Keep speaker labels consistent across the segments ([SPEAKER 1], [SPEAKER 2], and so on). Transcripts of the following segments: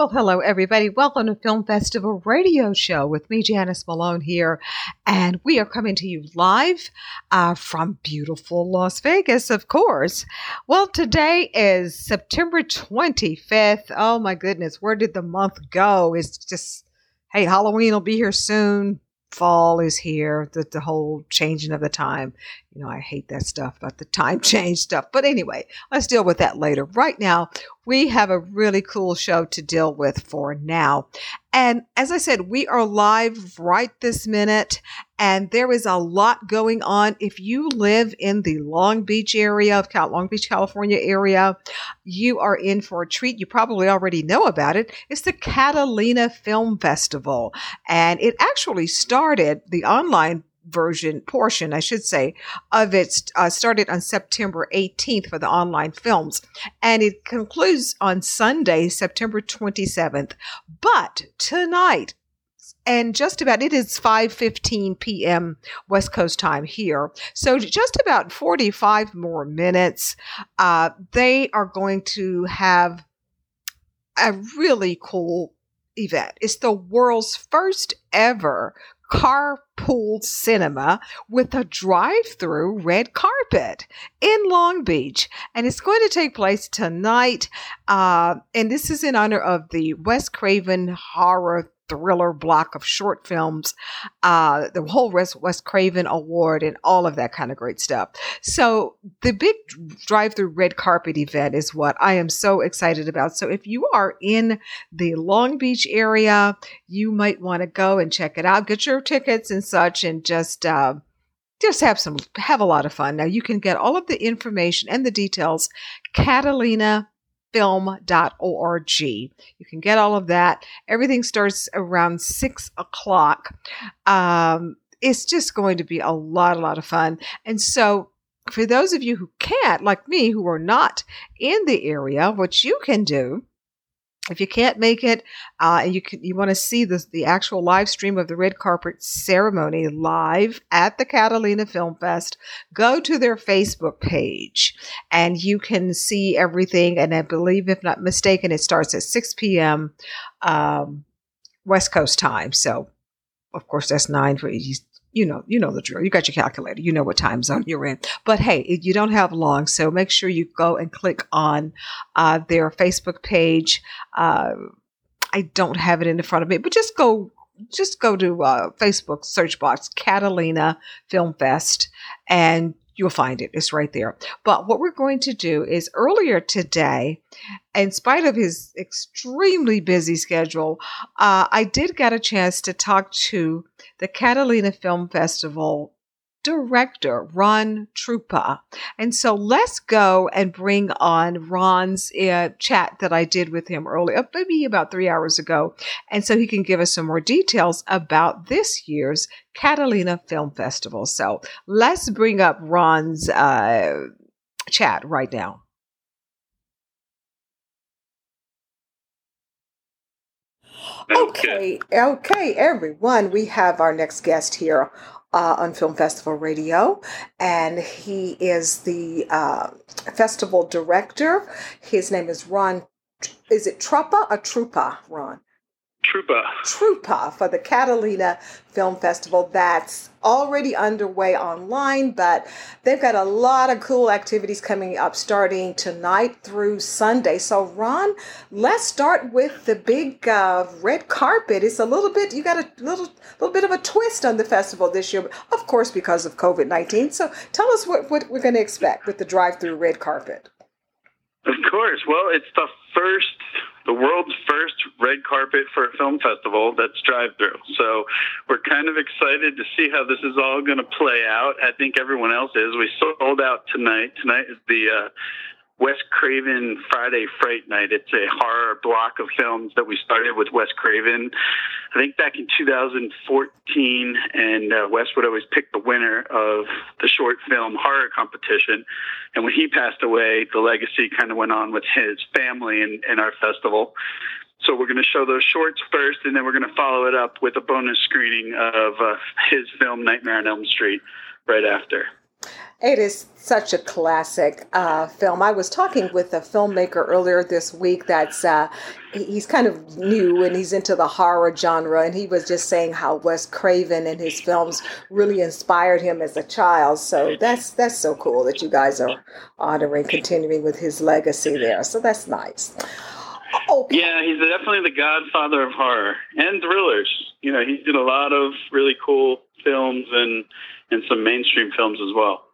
[SPEAKER 1] Well, hello, everybody. Welcome to Film Festival Radio Show with me, Janice Malone, here. And we are coming to you live uh, from beautiful Las Vegas, of course. Well, today is September 25th. Oh, my goodness. Where did the month go? It's just, hey, Halloween will be here soon. Fall is here, the, the whole changing of the time. You know, I hate that stuff about the time change stuff. But anyway, let's deal with that later. Right now, we have a really cool show to deal with for now. And as I said, we are live right this minute, and there is a lot going on. If you live in the Long Beach area of Long Beach, California area, you are in for a treat. You probably already know about it. It's the Catalina Film Festival, and it actually started the online version portion, I should say, of it uh, started on September 18th for the online films, and it concludes on Sunday, September 27th. But tonight, and just about it is 5:15 p.m. West Coast time here. So just about 45 more minutes. Uh, they are going to have a really cool event. It's the world's first ever carpool cinema with a drive-through red carpet in Long Beach, and it's going to take place tonight. Uh, and this is in honor of the Wes Craven horror thriller block of short films, uh, the whole Wes, Wes Craven Award, and all of that kind of great stuff. So the big drive-through red carpet event is what I am so excited about. So if you are in the Long Beach area, you might want to go and check it out. Get your tickets and such, and just. Uh, just have some have a lot of fun. Now you can get all of the information and the details Catalina film.org. You can get all of that. Everything starts around six o'clock. Um, it's just going to be a lot, a lot of fun. And so, for those of you who can't, like me, who are not in the area, what you can do if you can't make it uh, you can, you want to see the, the actual live stream of the red carpet ceremony live at the Catalina Film Fest, go to their Facebook page and you can see everything. And I believe, if not mistaken, it starts at 6 p.m. Um, West Coast time. So, of course, that's nine for you. Know, you know the drill. You got your calculator. You know what time zone you're in. But hey, you don't have long, so make sure you go and click on uh, their Facebook page. Uh, I don't have it in front of me, but just go just go to uh, Facebook search box Catalina Film Fest and you'll find it. It's right there. But what we're going to do is earlier today, in spite of his extremely busy schedule, uh, I did get a chance to talk to the Catalina Film Festival director, Ron Truppa. And so let's go and bring on Ron's uh, chat that I did with him earlier, maybe about three hours ago. And so he can give us some more details about this year's Catalina Film Festival. So let's bring up Ron's uh, chat right now. Okay, okay, everyone. We have our next guest here uh, on Film Festival Radio, and he is the uh, festival director. His name is Ron. Is it Truppa or Trupa, Ron?
[SPEAKER 2] Trupa.
[SPEAKER 1] Trupa for the Catalina Film Festival that's already underway online, but they've got a lot of cool activities coming up starting tonight through Sunday. So, Ron, let's start with the big uh, red carpet. It's a little bit, you got a little, little bit of a twist on the festival this year, of course, because of COVID 19. So, tell us what, what we're going to expect with the drive through red carpet.
[SPEAKER 2] Of course. Well, it's the first the world's first red carpet for a film festival that's drive through. So we're kind of excited to see how this is all going to play out. I think everyone else is. We sold out tonight. Tonight is the uh, Wes Craven Friday Fright Night. It's a horror block of films that we started with Wes Craven. I think back in 2014, and uh, Wes would always pick the winner of the short film horror competition. And when he passed away, the legacy kind of went on with his family and, and our festival. So we're going to show those shorts first, and then we're going to follow it up with a bonus screening of uh, his film Nightmare on Elm Street right after.
[SPEAKER 1] It is such a classic uh, film. I was talking with a filmmaker earlier this week that's uh, he's kind of new and he's into the horror genre, and he was just saying how Wes Craven and his films really inspired him as a child. So that's that's so cool that you guys are honoring, continuing with his legacy there. So that's nice. Okay.
[SPEAKER 2] Yeah, he's definitely the godfather of horror and thrillers. You know, he did a lot of really cool films and and some mainstream films as well.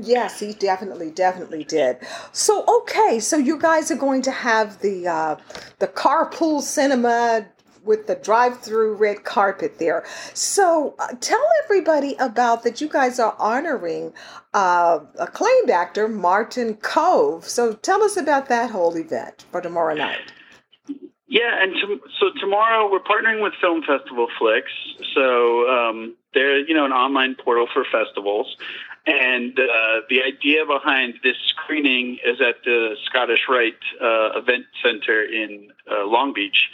[SPEAKER 1] Yes, he definitely, definitely did. So, okay, so you guys are going to have the uh, the carpool cinema with the drive-through red carpet there. So, uh, tell everybody about that. You guys are honoring uh, acclaimed actor Martin Kove. So, tell us about that whole event for tomorrow night.
[SPEAKER 2] Yeah, and to, so tomorrow we're partnering with Film Festival Flix. So um, they're you know an online portal for festivals, and uh, the idea behind this screening is at the Scottish Rite uh, Event Center in uh, Long Beach,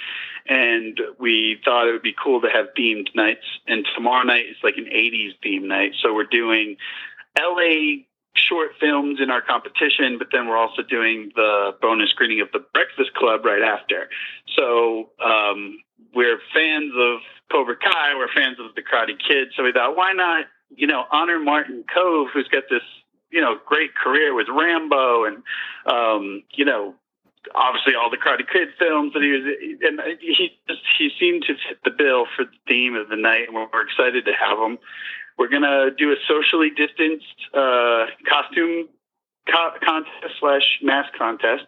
[SPEAKER 2] and we thought it would be cool to have themed nights. And tomorrow night is like an '80s theme night, so we're doing LA short films in our competition, but then we're also doing the bonus screening of the Breakfast Club right after. So um, we're fans of Cobra Kai, we're fans of the Karate Kid, so we thought, why not, you know, honor Martin Kove, who's got this, you know, great career with Rambo and, um, you know, obviously all the Karate Kid films that he was, and he just he seemed to fit the bill for the theme of the night, and we're excited to have him. We're gonna do a socially distanced uh, costume co- contest slash mask contest,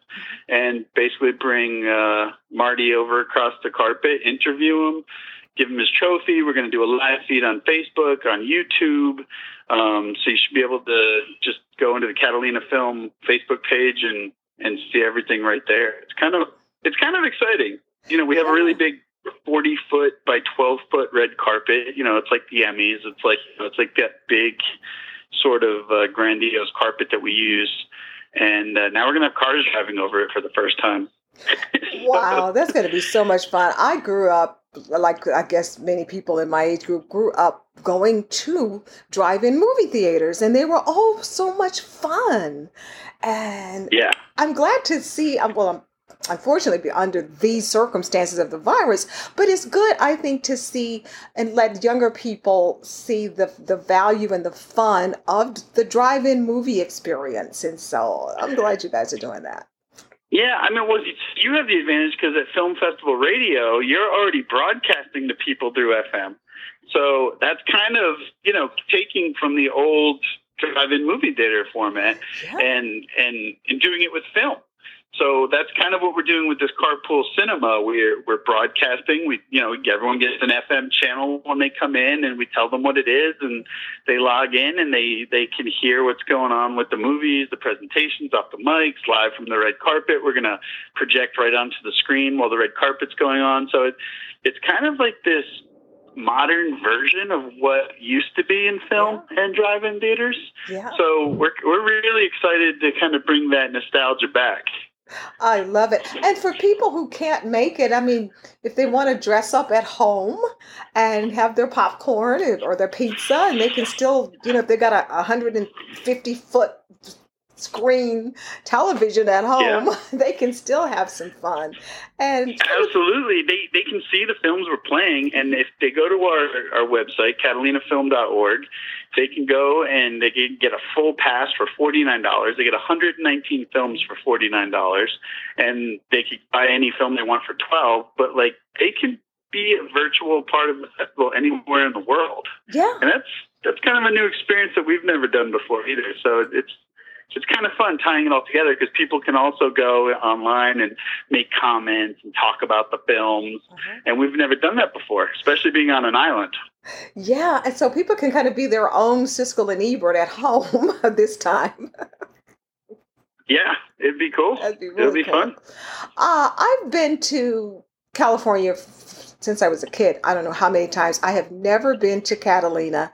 [SPEAKER 2] and basically bring uh, Marty over across the carpet, interview him, give him his trophy. We're gonna do a live feed on Facebook, on YouTube. Um, so you should be able to just go into the Catalina Film Facebook page and and see everything right there. It's kind of it's kind of exciting. You know, we have a really big 40 foot by 12 foot red carpet. You know, it's like the Emmys. It's like you know, it's like that big sort of uh, grandiose carpet that we use. And uh, now we're gonna have cars driving over it for the first time.
[SPEAKER 1] Wow, that's going to be so much fun. I grew up, like I guess many people in my age group, grew up going to drive in movie theaters, and they were all so much fun. And
[SPEAKER 2] Yeah.
[SPEAKER 1] I'm glad to see, um, well, I'm unfortunately be under these circumstances of the virus, but it's good, I think, to see and let younger people see the, the value and the fun of the drive in movie experience. And so I'm glad you guys are doing that.
[SPEAKER 2] Yeah, I mean, well, you have the advantage because at Film Festival Radio, you're already broadcasting to people through FM. So that's kind of, you know, taking from the old drive-in movie theater format
[SPEAKER 1] Yeah.
[SPEAKER 2] and and and doing it with film. So that's kind of what we're doing with this carpool cinema. We're we're broadcasting. We you know everyone gets an FM channel when they come in, and we tell them what it is, and they log in and they they can hear what's going on with the movies, the presentations off the mics, live from the red carpet. We're gonna project right onto the screen while the red carpet's going on. So it, it's kind of like this modern version of what used to be in film and drive-in theaters.
[SPEAKER 1] Yeah.
[SPEAKER 2] So we're we're really excited to kind of bring that nostalgia back.
[SPEAKER 1] I love it. And for people who can't make it, I mean, if they want to dress up at home and have their popcorn or their pizza, and they can still, you know, if they got a 150 foot screen television at home, they can still have some fun. And
[SPEAKER 2] Absolutely, they they can see the films we're playing, and if they go to our our website catalinafilm.org, they can go and they can get a full pass for forty nine dollars. They get 119 films for forty nine dollars, and they can buy any film they want for twelve. But like they can be a virtual part of the festival anywhere in the world,
[SPEAKER 1] yeah,
[SPEAKER 2] and that's that's kind of a new experience that we've never done before either. So it's it's kind of fun tying it all together because people can also go online and make comments and talk about the films.
[SPEAKER 1] Uh-huh.
[SPEAKER 2] And we've never done that before, especially being on an island.
[SPEAKER 1] Yeah, and so people can kind of be their own Siskel and Ebert at home this time.
[SPEAKER 2] Yeah, it'd be cool.
[SPEAKER 1] That'd be
[SPEAKER 2] It'll be
[SPEAKER 1] cool.
[SPEAKER 2] fun.
[SPEAKER 1] Uh, I've been to California f- since I was a kid. I don't know how many times. I have never been to Catalina,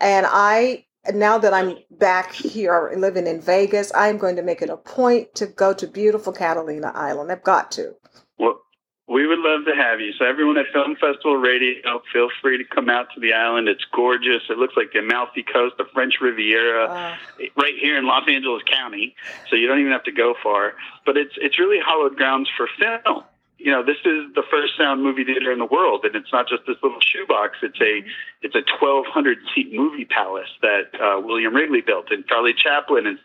[SPEAKER 1] and I now that I'm back here living in Vegas, I'm going to make it a point to go to beautiful Catalina Island. I've got to.
[SPEAKER 2] Well, we would love to have you. So everyone at Film Festival Radio, feel free to come out to the island. It's gorgeous. It looks like the Amalfi Coast, the French Riviera,
[SPEAKER 1] Uh,
[SPEAKER 2] right here in Los Angeles County. So you don't even have to go far. But it's it's really hallowed grounds for film. You know, this is the first sound movie theater in the world, and it's not just this little shoebox. It's a it's a 1,200 seat movie palace that uh, William Wrigley built, and Charlie Chaplin and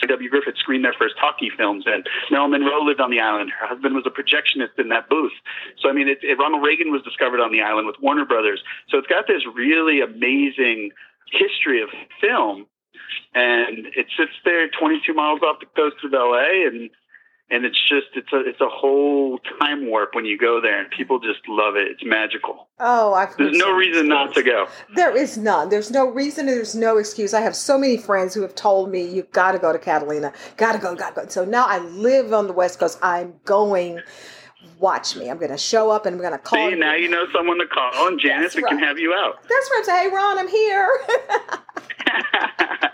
[SPEAKER 2] D.W. Griffith screened their first talkie films, and Marilyn Monroe lived on the island. Her husband was a projectionist in that booth. So, I mean, it, it, Ronald Reagan was discovered on the island with Warner Brothers. So, it's got this really amazing history of film, and it sits there 22 miles off the coast of LA, and and it's just it's a it's a whole time warp when you go there, and people just love it. It's magical.
[SPEAKER 1] oh, I've
[SPEAKER 2] There's no reason not to go.
[SPEAKER 1] There is none. There's no reason. There's no excuse. I have so many friends who have told me you've got to go to Catalina. Got to go. Got to go. So now I live on the West Coast. I'm going. Watch me. I'm going to show up and I'm going to call.
[SPEAKER 2] See, now you know someone to call, and Janice,
[SPEAKER 1] That's
[SPEAKER 2] we can have you out.
[SPEAKER 1] That's right. Say, hey, Ron, I'm here.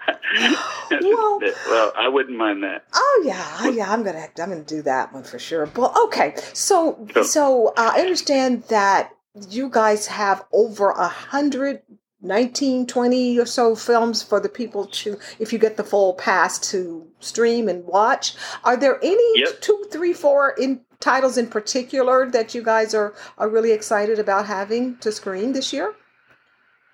[SPEAKER 1] Well-
[SPEAKER 2] well, I wouldn't mind that.
[SPEAKER 1] oh yeah, oh, yeah. I'm gonna. act, I'm gonna do that one for sure. Well, okay. So,
[SPEAKER 2] Cool.
[SPEAKER 1] so uh, I understand that you guys have over a hundred. 19 20 or so films for the people to if you get the full pass to stream and watch are there any
[SPEAKER 2] Yep.
[SPEAKER 1] two three four in titles in particular that you guys are are really excited about having to screen this year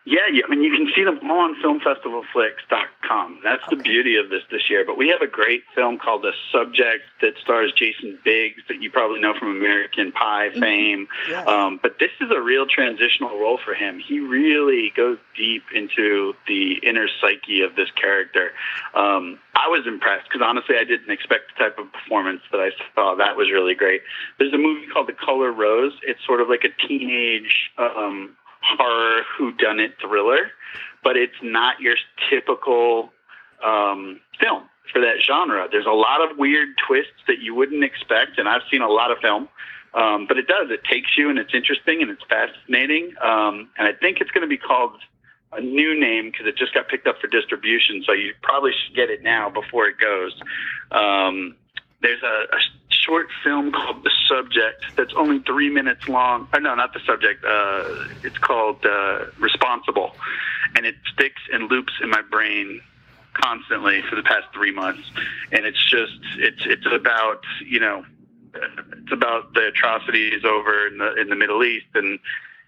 [SPEAKER 2] Yeah, yeah, I mean, you can see them all on filmfestivalflix.com. That's the beauty of this this year. But we have a great film called The Subject that stars Jason Biggs that you probably know from American Pie fame.
[SPEAKER 1] yes.
[SPEAKER 2] Um, but this is a real transitional role for him. He really goes deep into the inner psyche of this character. Um, I was impressed because honestly, I didn't expect the type of performance that I saw. That was really great. There's a movie called The Color Rose. It's sort of like a teenage um, horror whodunit thriller, but it's not your typical um, film for that genre. There's a lot of weird twists that you wouldn't expect, and I've seen a lot of film. Um, but it does. It takes you, and it's interesting, and it's fascinating. Um, and I think it's going to be called a new name because it just got picked up for distribution. So you probably should get it now before it goes. Um, there's a, a short film called The Subject that's only three minutes long. Oh, no, not The Subject. Uh, it's called uh, Responsible, and it sticks and loops in my brain constantly for the past three months. And it's just it's it's about you know it's about the atrocities over in the in the Middle East and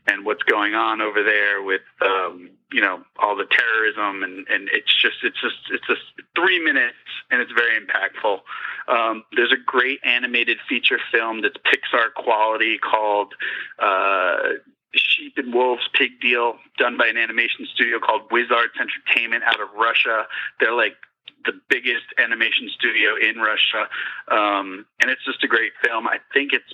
[SPEAKER 2] and what's going on over there with um, you know all the terrorism and and it's just it's just it's just three minutes and it's very impactful. Um, there's a great animated feature film that's Pixar quality called uh, Sheep and Wolves Pig Deal, done by an animation studio called Wizards Entertainment out of Russia. They're like the biggest animation studio in Russia, um, and it's just a great film. I think it's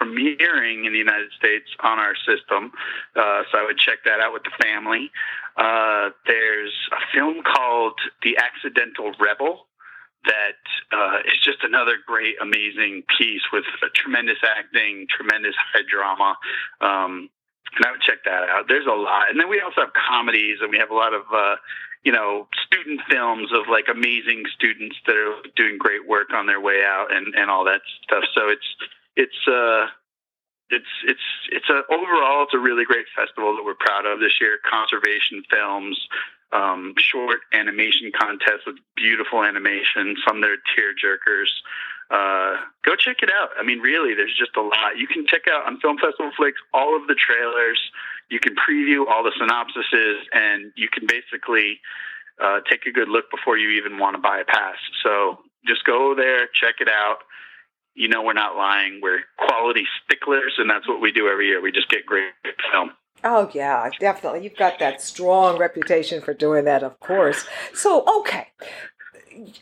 [SPEAKER 2] premiering in the United States on our system, uh, so I would check that out with the family. Uh, there's a film called The Accidental Rebel that uh, is just another great, amazing piece with tremendous acting, tremendous high drama. Um, and I would check that out. There's a lot, and then we also have comedies, and we have a lot of uh, you know student films of like amazing students that are doing great work on their way out, and and all that stuff. So it's it's uh, it's it's it's a overall it's a really great festival that we're proud of this year. Conservation films, um, short animation contests with beautiful animation. Some that are tear jerkers. Uh, go check it out. I mean, really, there's just a lot. You can check out on Film Festival Flix all of the trailers. You can preview all the synopsises, and you can basically uh, take a good look before you even want to buy a pass. So just go there, check it out. You know, we're not lying. We're quality sticklers, and that's what we do every year. We just get great film.
[SPEAKER 3] Oh yeah, definitely. You've got that strong reputation for doing that, of course. So okay,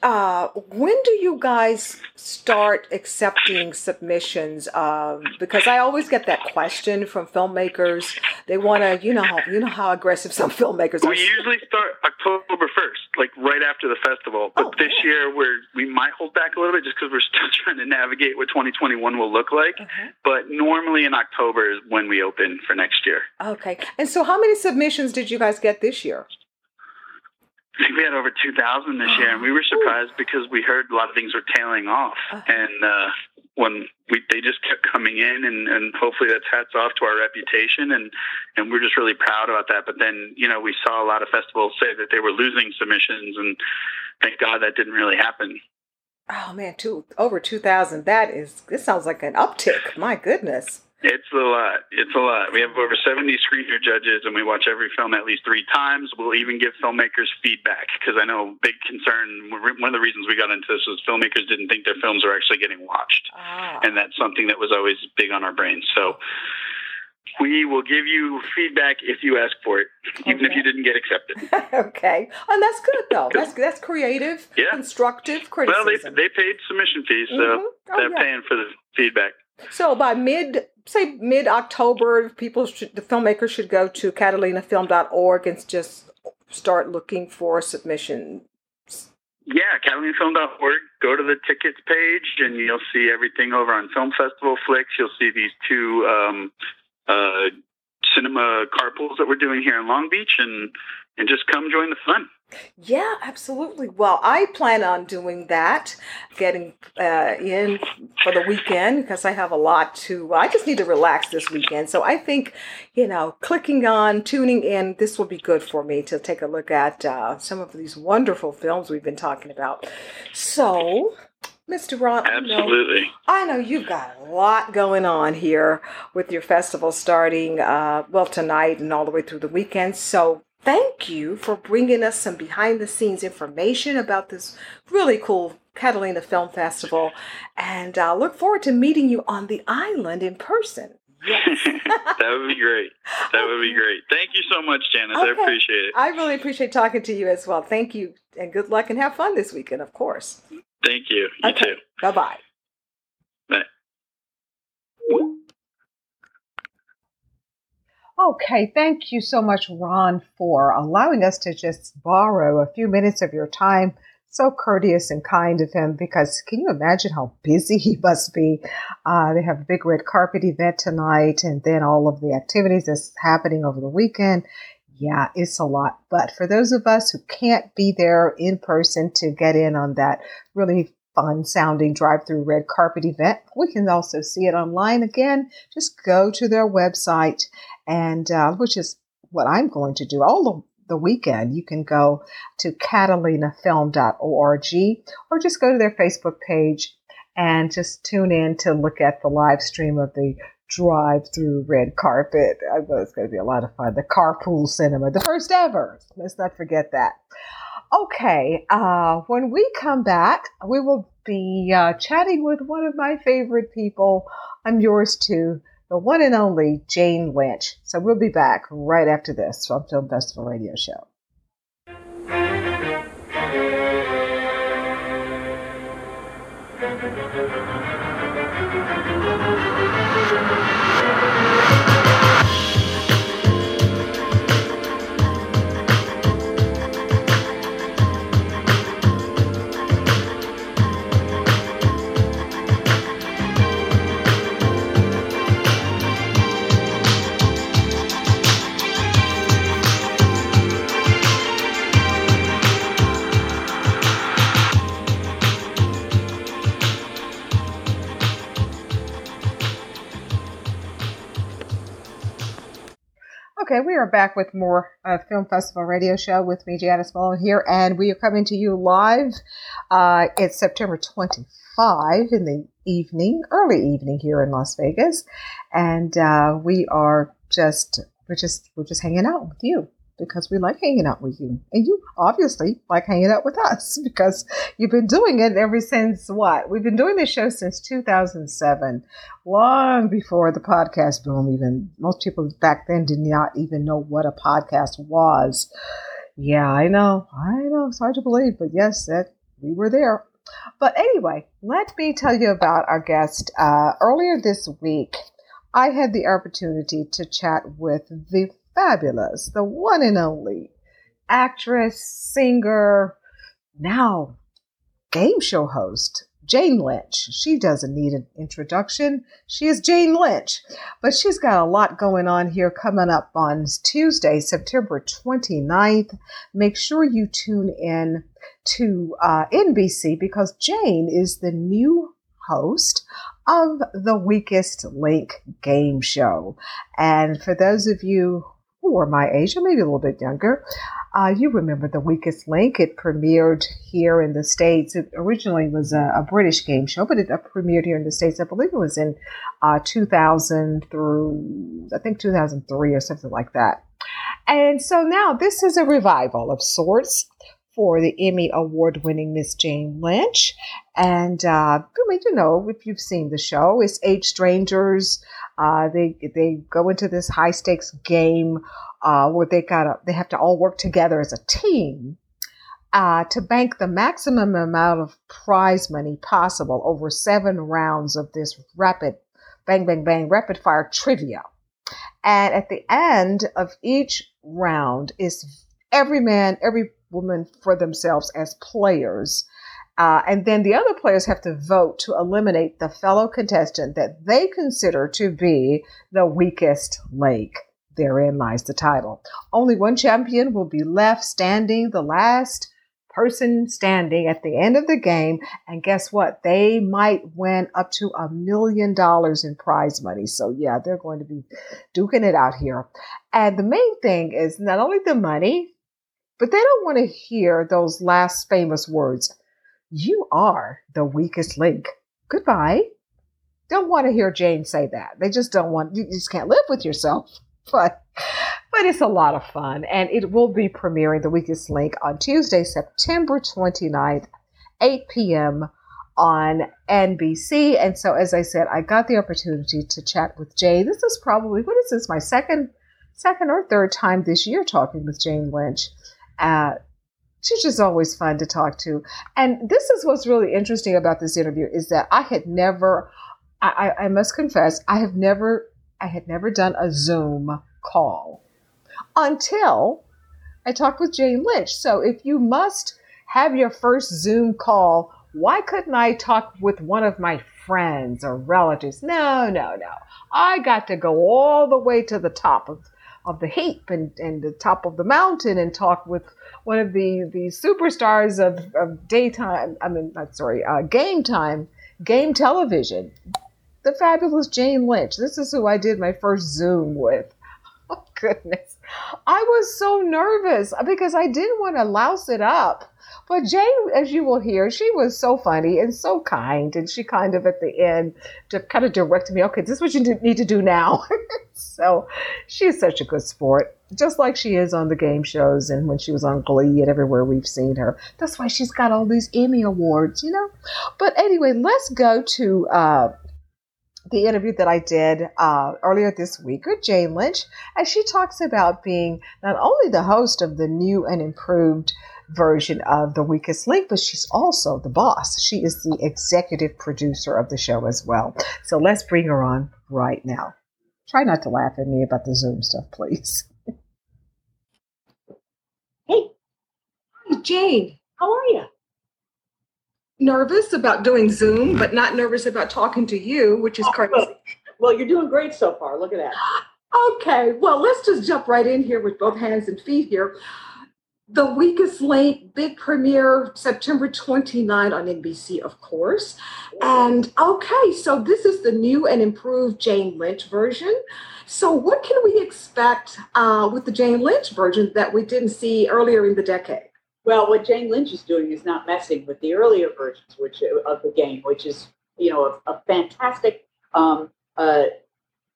[SPEAKER 3] uh, when do you guys start accepting submissions? Um, because I always get that question from filmmakers. They want to, you know, how, you know how aggressive some filmmakers are.
[SPEAKER 2] We usually start October first, like right after the festival. But
[SPEAKER 3] Oh,
[SPEAKER 2] this year, we're we might hold back a little bit just because we're still trying to navigate what 2021 will look like.
[SPEAKER 3] Uh-huh.
[SPEAKER 2] But normally in October is when we open for next year.
[SPEAKER 3] Okay, and so how many submissions did you guys get this year?
[SPEAKER 2] I think we had over 2,000 this year, and we were surprised because we heard a lot of things were tailing off,
[SPEAKER 3] Uh-huh.
[SPEAKER 2] and uh, when we they just kept coming in, and, and hopefully that's hats off to our reputation, and and we're just really proud about that. But then you know we saw a lot of festivals say that they were losing submissions, and thank God that didn't really happen.
[SPEAKER 3] Oh man, two over two thousand. That is. This sounds like an uptick. My goodness.
[SPEAKER 2] It's a lot. It's a lot. We have over 70 screener judges, and we watch every film at least three times. We'll even give filmmakers feedback because I know big concern. One of the reasons we got into this was filmmakers didn't think their films were actually getting watched.
[SPEAKER 3] Ah.
[SPEAKER 2] and that's something that was always big on our brains. So we will give you feedback if you ask for it, even if you didn't get accepted.
[SPEAKER 3] okay, and that's good though. That's that's creative,
[SPEAKER 2] Yeah.
[SPEAKER 3] constructive criticism.
[SPEAKER 2] Well, they they paid submission fees, so
[SPEAKER 3] Mhm. Oh,
[SPEAKER 2] they're
[SPEAKER 3] yeah.
[SPEAKER 2] paying for the feedback.
[SPEAKER 3] So by mid, say mid October, people should, the filmmakers should go to catalinafilm.org and just start looking for submissions.
[SPEAKER 2] Yeah, CatalinaFilm.org. Go to the tickets page, and you'll see everything over on Film Festival Flix. You'll see these two um, uh, cinema carpools that we're doing here in Long Beach, and and just come join the fun.
[SPEAKER 3] Yeah, absolutely. Well, I plan on doing that, getting uh, in for the weekend because I have a lot to. I just need to relax this weekend. So I think, you know, clicking on, tuning in, this will be good for me to take a look at uh, some of these wonderful films we've been talking about. So, Mr. Ron, I know,
[SPEAKER 2] Absolutely.
[SPEAKER 3] I know you've got a lot going on here with your festival starting, uh, well, tonight and all the way through the weekend. So thank you for bringing us some behind the scenes information about this really cool Catalina Film Festival. And I look forward to meeting you on the island in person. Yes.
[SPEAKER 2] that would be great. That would be great. Thank you so much, Janice. I appreciate it.
[SPEAKER 3] I really appreciate talking to you as well. Thank you and good luck and have fun this weekend, of course.
[SPEAKER 2] Thank you. You too.
[SPEAKER 3] Bye-bye. bye.
[SPEAKER 1] Okay, thank you so much, Ron, for allowing us to just borrow a few minutes of your time. So courteous and kind of him because can you imagine how busy he must be? Uh, they have a big red carpet event tonight and then all of the activities that's happening over the weekend. Yeah, it's a lot. But for those of us who can't be there in person to get in on that really fun sounding drive through red carpet event, we can also see it online again. Just go to their website and uh, which is what I'm going to do all the, the weekend. You can go to catalinafilm.org or just go to their Facebook page and just tune in to look at the live stream of the drive through red carpet. I know it's going to be a lot of fun. The carpool cinema, the first ever. Let's not forget that. Okay, uh, when we come back, we will be uh, chatting with one of my favorite people. I'm yours too, the one and only Jane Lynch. So we'll be back right after this from Film Festival Radio Show. Are back with more uh, Film Festival Radio Show with me, Janice Malone here, and we are coming to you live. Uh, it's September 25 in the evening, early evening here in Las Vegas, and uh, we are just we're just we're just hanging out with you. Because we like hanging out with you. And you obviously like hanging out with us because you've been doing it ever since what? We've been doing this show since 2007, long before the podcast boom, even. Most people back then did not even know what a podcast was. Yeah, I know. I know. It's hard to believe, but yes, that we were there. But anyway, let me tell you about our guest. Uh, earlier this week, I had the opportunity to chat with the fabulous, the one and only actress, singer, now game show host, Jane Lynch. She doesn't need an introduction. She is Jane Lynch. But she's got a lot going on here coming up on Tuesday, September 29th. Make sure you tune in to uh, NBC because Jane is the new host of the Weakest Link game show. And for those of you who are my age, or maybe a little bit younger, uh, you remember The Weakest Link. It premiered here in the States. It originally was a, a British game show, but it uh, premiered here in the States. I believe it was in uh, 2000 through, I think, 2003 or something like that. And so now this is a revival of sorts for the Emmy Award winning Miss Jane Lynch. And, uh, I mean, you know, if you've seen the show, it's eight strangers. Uh, they, they go into this high stakes game, uh, where they gotta, they have to all work together as a team. Uh, to bank the maximum amount of prize money possible over seven rounds of this rapid, bang, bang, bang, rapid fire trivia. And at the end of each round is every man, every woman for themselves as players. Uh, and then the other players have to vote to eliminate the fellow contestant that they consider to be the weakest link. Therein lies the title. Only one champion will be left standing, the last person standing at the end of the game. And guess what? They might win up to a million dollars in prize money. So, yeah, they're going to be duking it out here. And the main thing is not only the money, but they don't want to hear those last famous words. You are the weakest link. Goodbye. Don't want to hear Jane say that. They just don't want, you just can't live with yourself. But, but it's a lot of fun. And it will be premiering The Weakest Link on Tuesday, September 29th, 8 p.m. on NBC. And so, as I said, I got the opportunity to chat with Jane. This is probably, what is this, my second, second or third time this year talking with Jane Lynch. Uh, she's just always fun to talk to. And this is what's really interesting about this interview is that I had never, I, I, I must confess, I have never, I had never done a Zoom call until I talked with Jane Lynch. So if you must have your first Zoom call, why couldn't I talk with one of my friends or relatives? No, no, no. I got to go all the way to the top of of the heap and, and the top of the mountain and talk with one of the, the superstars of, of daytime, I mean, not sorry, uh, game time, game television, the fabulous Jane Lynch. This is who I did my first Zoom with. Oh, goodness. I was so nervous because I didn't want to louse it up. But Jane, as you will hear, she was so funny and so kind. And she kind of at the end to kind of directed me, okay, this is what you need to do now. so she's such a good sport, just like she is on the game shows and when she was on Glee and everywhere we've seen her. That's why she's got all these Emmy Awards, you know? But anyway, let's go to uh, the interview that I did uh, earlier this week with Jane Lynch, and she talks about being not only the host of the new and improved version of The Weakest Link, but she's also the boss. She is the executive producer of the show as well. So let's bring her on right now. Try not to laugh at me about the Zoom stuff, please. Hey, hi, Jane. How are you? Nervous about doing Zoom, but not nervous about talking to you, which is oh, crazy.
[SPEAKER 4] Well, you're doing great so far. Look at that.
[SPEAKER 1] Okay, well, let's just jump right in here with both hands and feet here. The Weakest Link, big premiere September 29 on NBC, of course. And okay, so this is the new and improved Jane Lynch version. So, what can we expect uh, with the Jane Lynch version that we didn't see earlier in the decade?
[SPEAKER 4] Well, what Jane Lynch is doing is not messing with the earlier versions, which of the game, which is you know a, a fantastic, um, uh,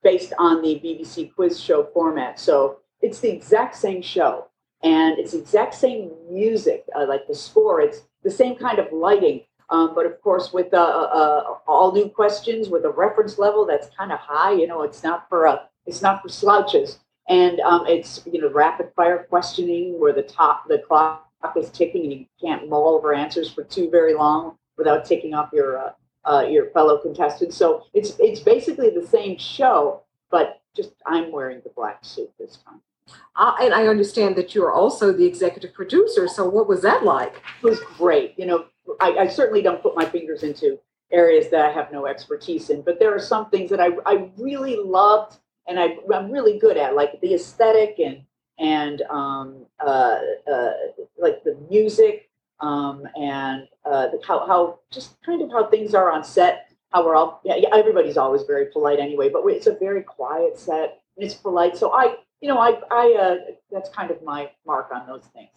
[SPEAKER 4] based on the BBC quiz show format. So it's the exact same show, and it's exact same music, uh, like the score. It's the same kind of lighting, um, but of course with uh, uh, all new questions with a reference level that's kind of high. You know, it's not for a, it's not for slouches, and um, it's you know rapid fire questioning where the top the clock is ticking and you can't mull over answers for too very long without ticking off your uh, uh, your fellow contestants. So it's it's basically the same show, but just I'm wearing the black suit this time.
[SPEAKER 3] Uh, and I understand that you're also the executive producer. So what was that like?
[SPEAKER 4] It was great. You know, I, I certainly don't put my fingers into areas that I have no expertise in, but there are some things that I, I really loved and I, I'm really good at, like the aesthetic and and um, uh, uh, like the music um, and uh, how, how just kind of how things are on set. How we're all yeah, yeah, everybody's always very polite anyway, but it's a very quiet set and it's polite. So I, you know, I, I uh, that's kind of my mark on those things.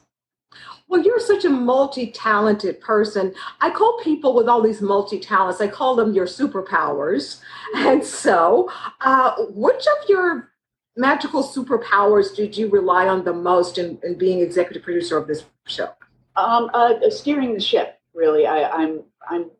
[SPEAKER 3] Well, you're such a multi-talented person. I call people with all these multi-talents, I call them your superpowers. And so, uh, which of your magical superpowers did you rely on the most in, in being executive producer of this show?
[SPEAKER 4] Um, uh, steering the ship, really. I, I'm I'm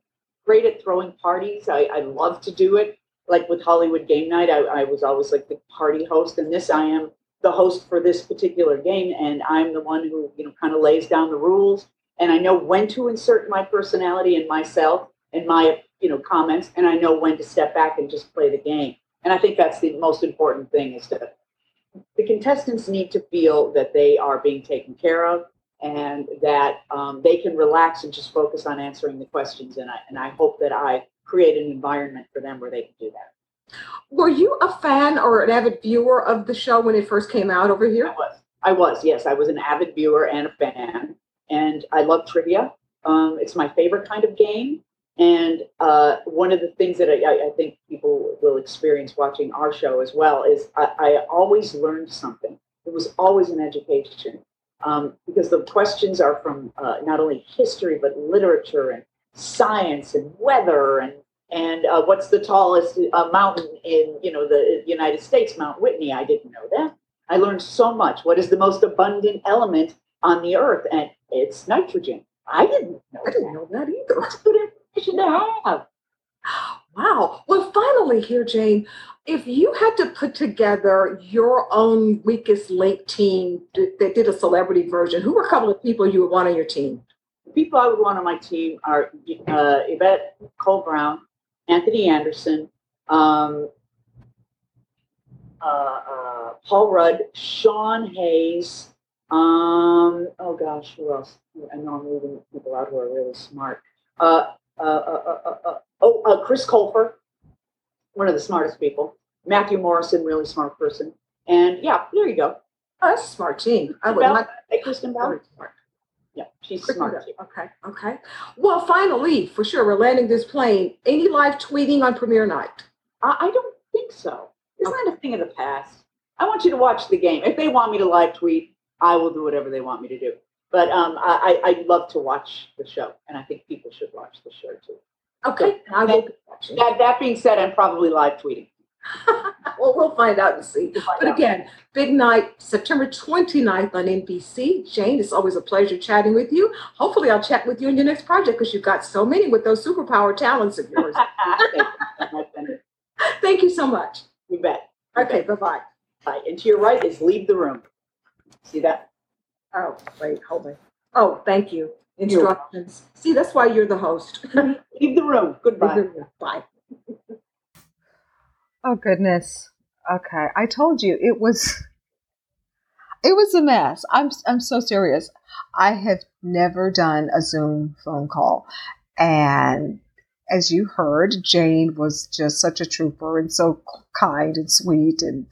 [SPEAKER 4] great at throwing parties. I, I love to do it. Like with Hollywood Game Night, I, I was always like the party host, and this I am the host for this particular game, and I'm the one who you know kind of lays down the rules, and I know when to insert my personality and myself and my you know comments, and I know when to step back and just play the game. And I think that's the most important thing is that the contestants need to feel that they are being taken care of and that um, they can relax and just focus on answering the questions. And I, and I hope that I create an environment for them where they can do that.
[SPEAKER 3] Were you a fan or an avid viewer of the show when it first came out over here?
[SPEAKER 4] I was. I was, yes. I was an avid viewer and a fan. And I love trivia. Um, it's my favorite kind of game. And uh, one of the things that I, I think people will experience watching our show as well is I, I always learned something. It was always an education um, because the questions are from uh, not only history but literature and science and weather and and uh, what's the tallest uh, mountain in you know the United States, Mount Whitney. I didn't know that. I learned so much. What is the most abundant element on the earth? And it's nitrogen. I didn't know
[SPEAKER 3] I didn't
[SPEAKER 4] that.
[SPEAKER 3] know that either.
[SPEAKER 4] That's good information to have.
[SPEAKER 3] Wow. Well, finally, here, Jane, if you had to put together your own weakest link team that did a celebrity version, who were a couple of people you would want on your team?
[SPEAKER 4] The people I would want on my team are uh, Yvette Nicole Brown, Anthony Anderson, um, uh, uh, Paul Rudd, Sean Hayes. Um, oh gosh, who else? I know I'm leaving people out who are really smart. Uh, uh, uh, uh, oh, uh, Chris Colfer, one of the smartest people. Matthew Morrison, really smart person. And yeah, there you go.
[SPEAKER 3] Oh, that's a smart team. I would not.
[SPEAKER 4] Kristen
[SPEAKER 3] smart.
[SPEAKER 4] Yeah, she's smart too.
[SPEAKER 3] Okay, okay. Well, finally, for sure, we're landing this plane. Any live tweeting on premiere night?
[SPEAKER 4] I, I don't think so. Isn't that a thing of the past? I want you to watch the game. If they want me to live tweet, I will do whatever they want me to do. But um, I, I love to watch the show, and I think people should watch the show too.
[SPEAKER 3] Okay, I will.
[SPEAKER 4] That that being said, I'm probably live tweeting.
[SPEAKER 3] well, we'll find out and see.
[SPEAKER 4] We'll
[SPEAKER 3] But
[SPEAKER 4] out.
[SPEAKER 3] again, big night, September 29th on NBC. Jane, it's always a pleasure chatting with you. Hopefully, I'll chat with you in your next project because you've got so many with those superpower talents of yours.
[SPEAKER 4] Thank you. That might have been it.
[SPEAKER 3] Thank you so much.
[SPEAKER 4] You bet. You
[SPEAKER 3] Okay, bye bye.
[SPEAKER 4] Bye. And to your right is leave the room. See that?
[SPEAKER 3] Oh, wait, hold on. Oh, thank you. Instructions. See, that's why you're the host.
[SPEAKER 4] Leave the room. Goodbye.
[SPEAKER 3] Bye.
[SPEAKER 1] Oh goodness. Okay, I told you it was it was a mess. I'm I'm so serious. I have never done a Zoom phone call and as you heard, Jane was just such a trooper and so kind and sweet and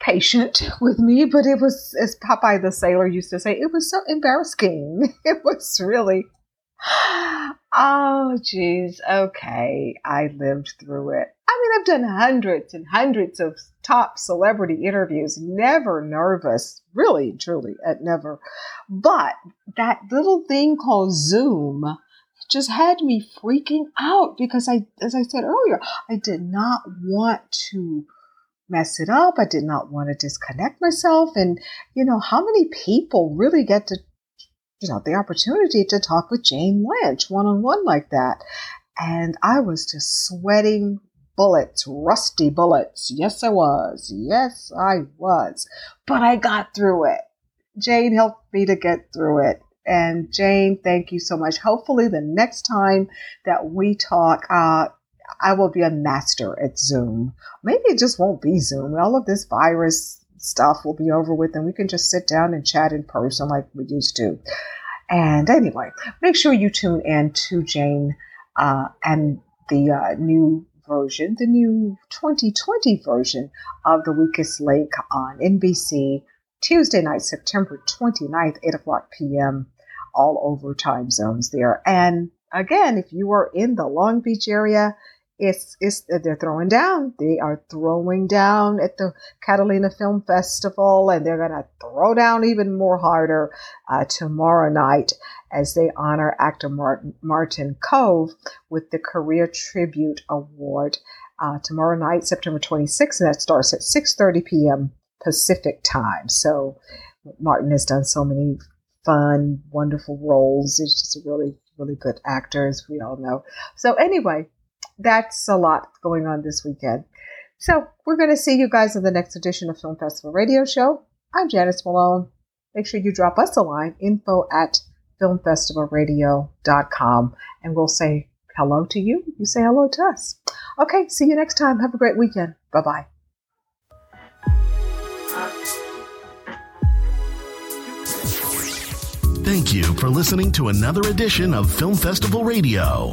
[SPEAKER 1] patient with me, but it was as Popeye the sailor used to say, it was so embarrassing. It was really Oh, geez. Okay. I lived through it. I mean, I've done hundreds and hundreds of top celebrity interviews, never nervous, really, truly, at never. But that little thing called Zoom just had me freaking out because I, as I said earlier, I did not want to mess it up. I did not want to disconnect myself. And, you know, how many people really get to, you know, the opportunity to talk with Jane Lynch one on one like that? And I was just sweating bullets, rusty bullets. Yes, I was. Yes, I was. But I got through it. Jane helped me to get through it. And Jane, thank you so much. Hopefully, the next time that we talk, uh, I will be a master at Zoom. Maybe it just won't be Zoom. All of this virus stuff will be over with, and we can just sit down and chat in person like we used to. And anyway, make sure you tune in to Jane uh, and the uh, new version, the new 2020 version of The Weakest Link on NBC Tuesday night, September 29th, 8 o'clock p.m all over time zones there. And again, if you are in the Long Beach area, it's, it's they're throwing down. They are throwing down at the Catalina Film Festival, and they're going to throw down even more harder uh, tomorrow night as they honor actor Martin, Martin Kove with the Career Tribute Award uh, tomorrow night, September 26th, and that starts at 6:30 p.m. Pacific time. So Martin has done so many fun, wonderful roles. He's just a really, really good actor, as we all know. So, anyway, that's a lot going on this weekend. So, we're going to see you guys in the next edition of Film Festival Radio Show. I'm Janice Malone. Make sure you drop us a line info at filmfestivalradio.com and we'll say hello to you. You say hello to us. Okay, see you next time. Have a great weekend. Bye bye.
[SPEAKER 5] Thank you for listening to another edition of Film Festival Radio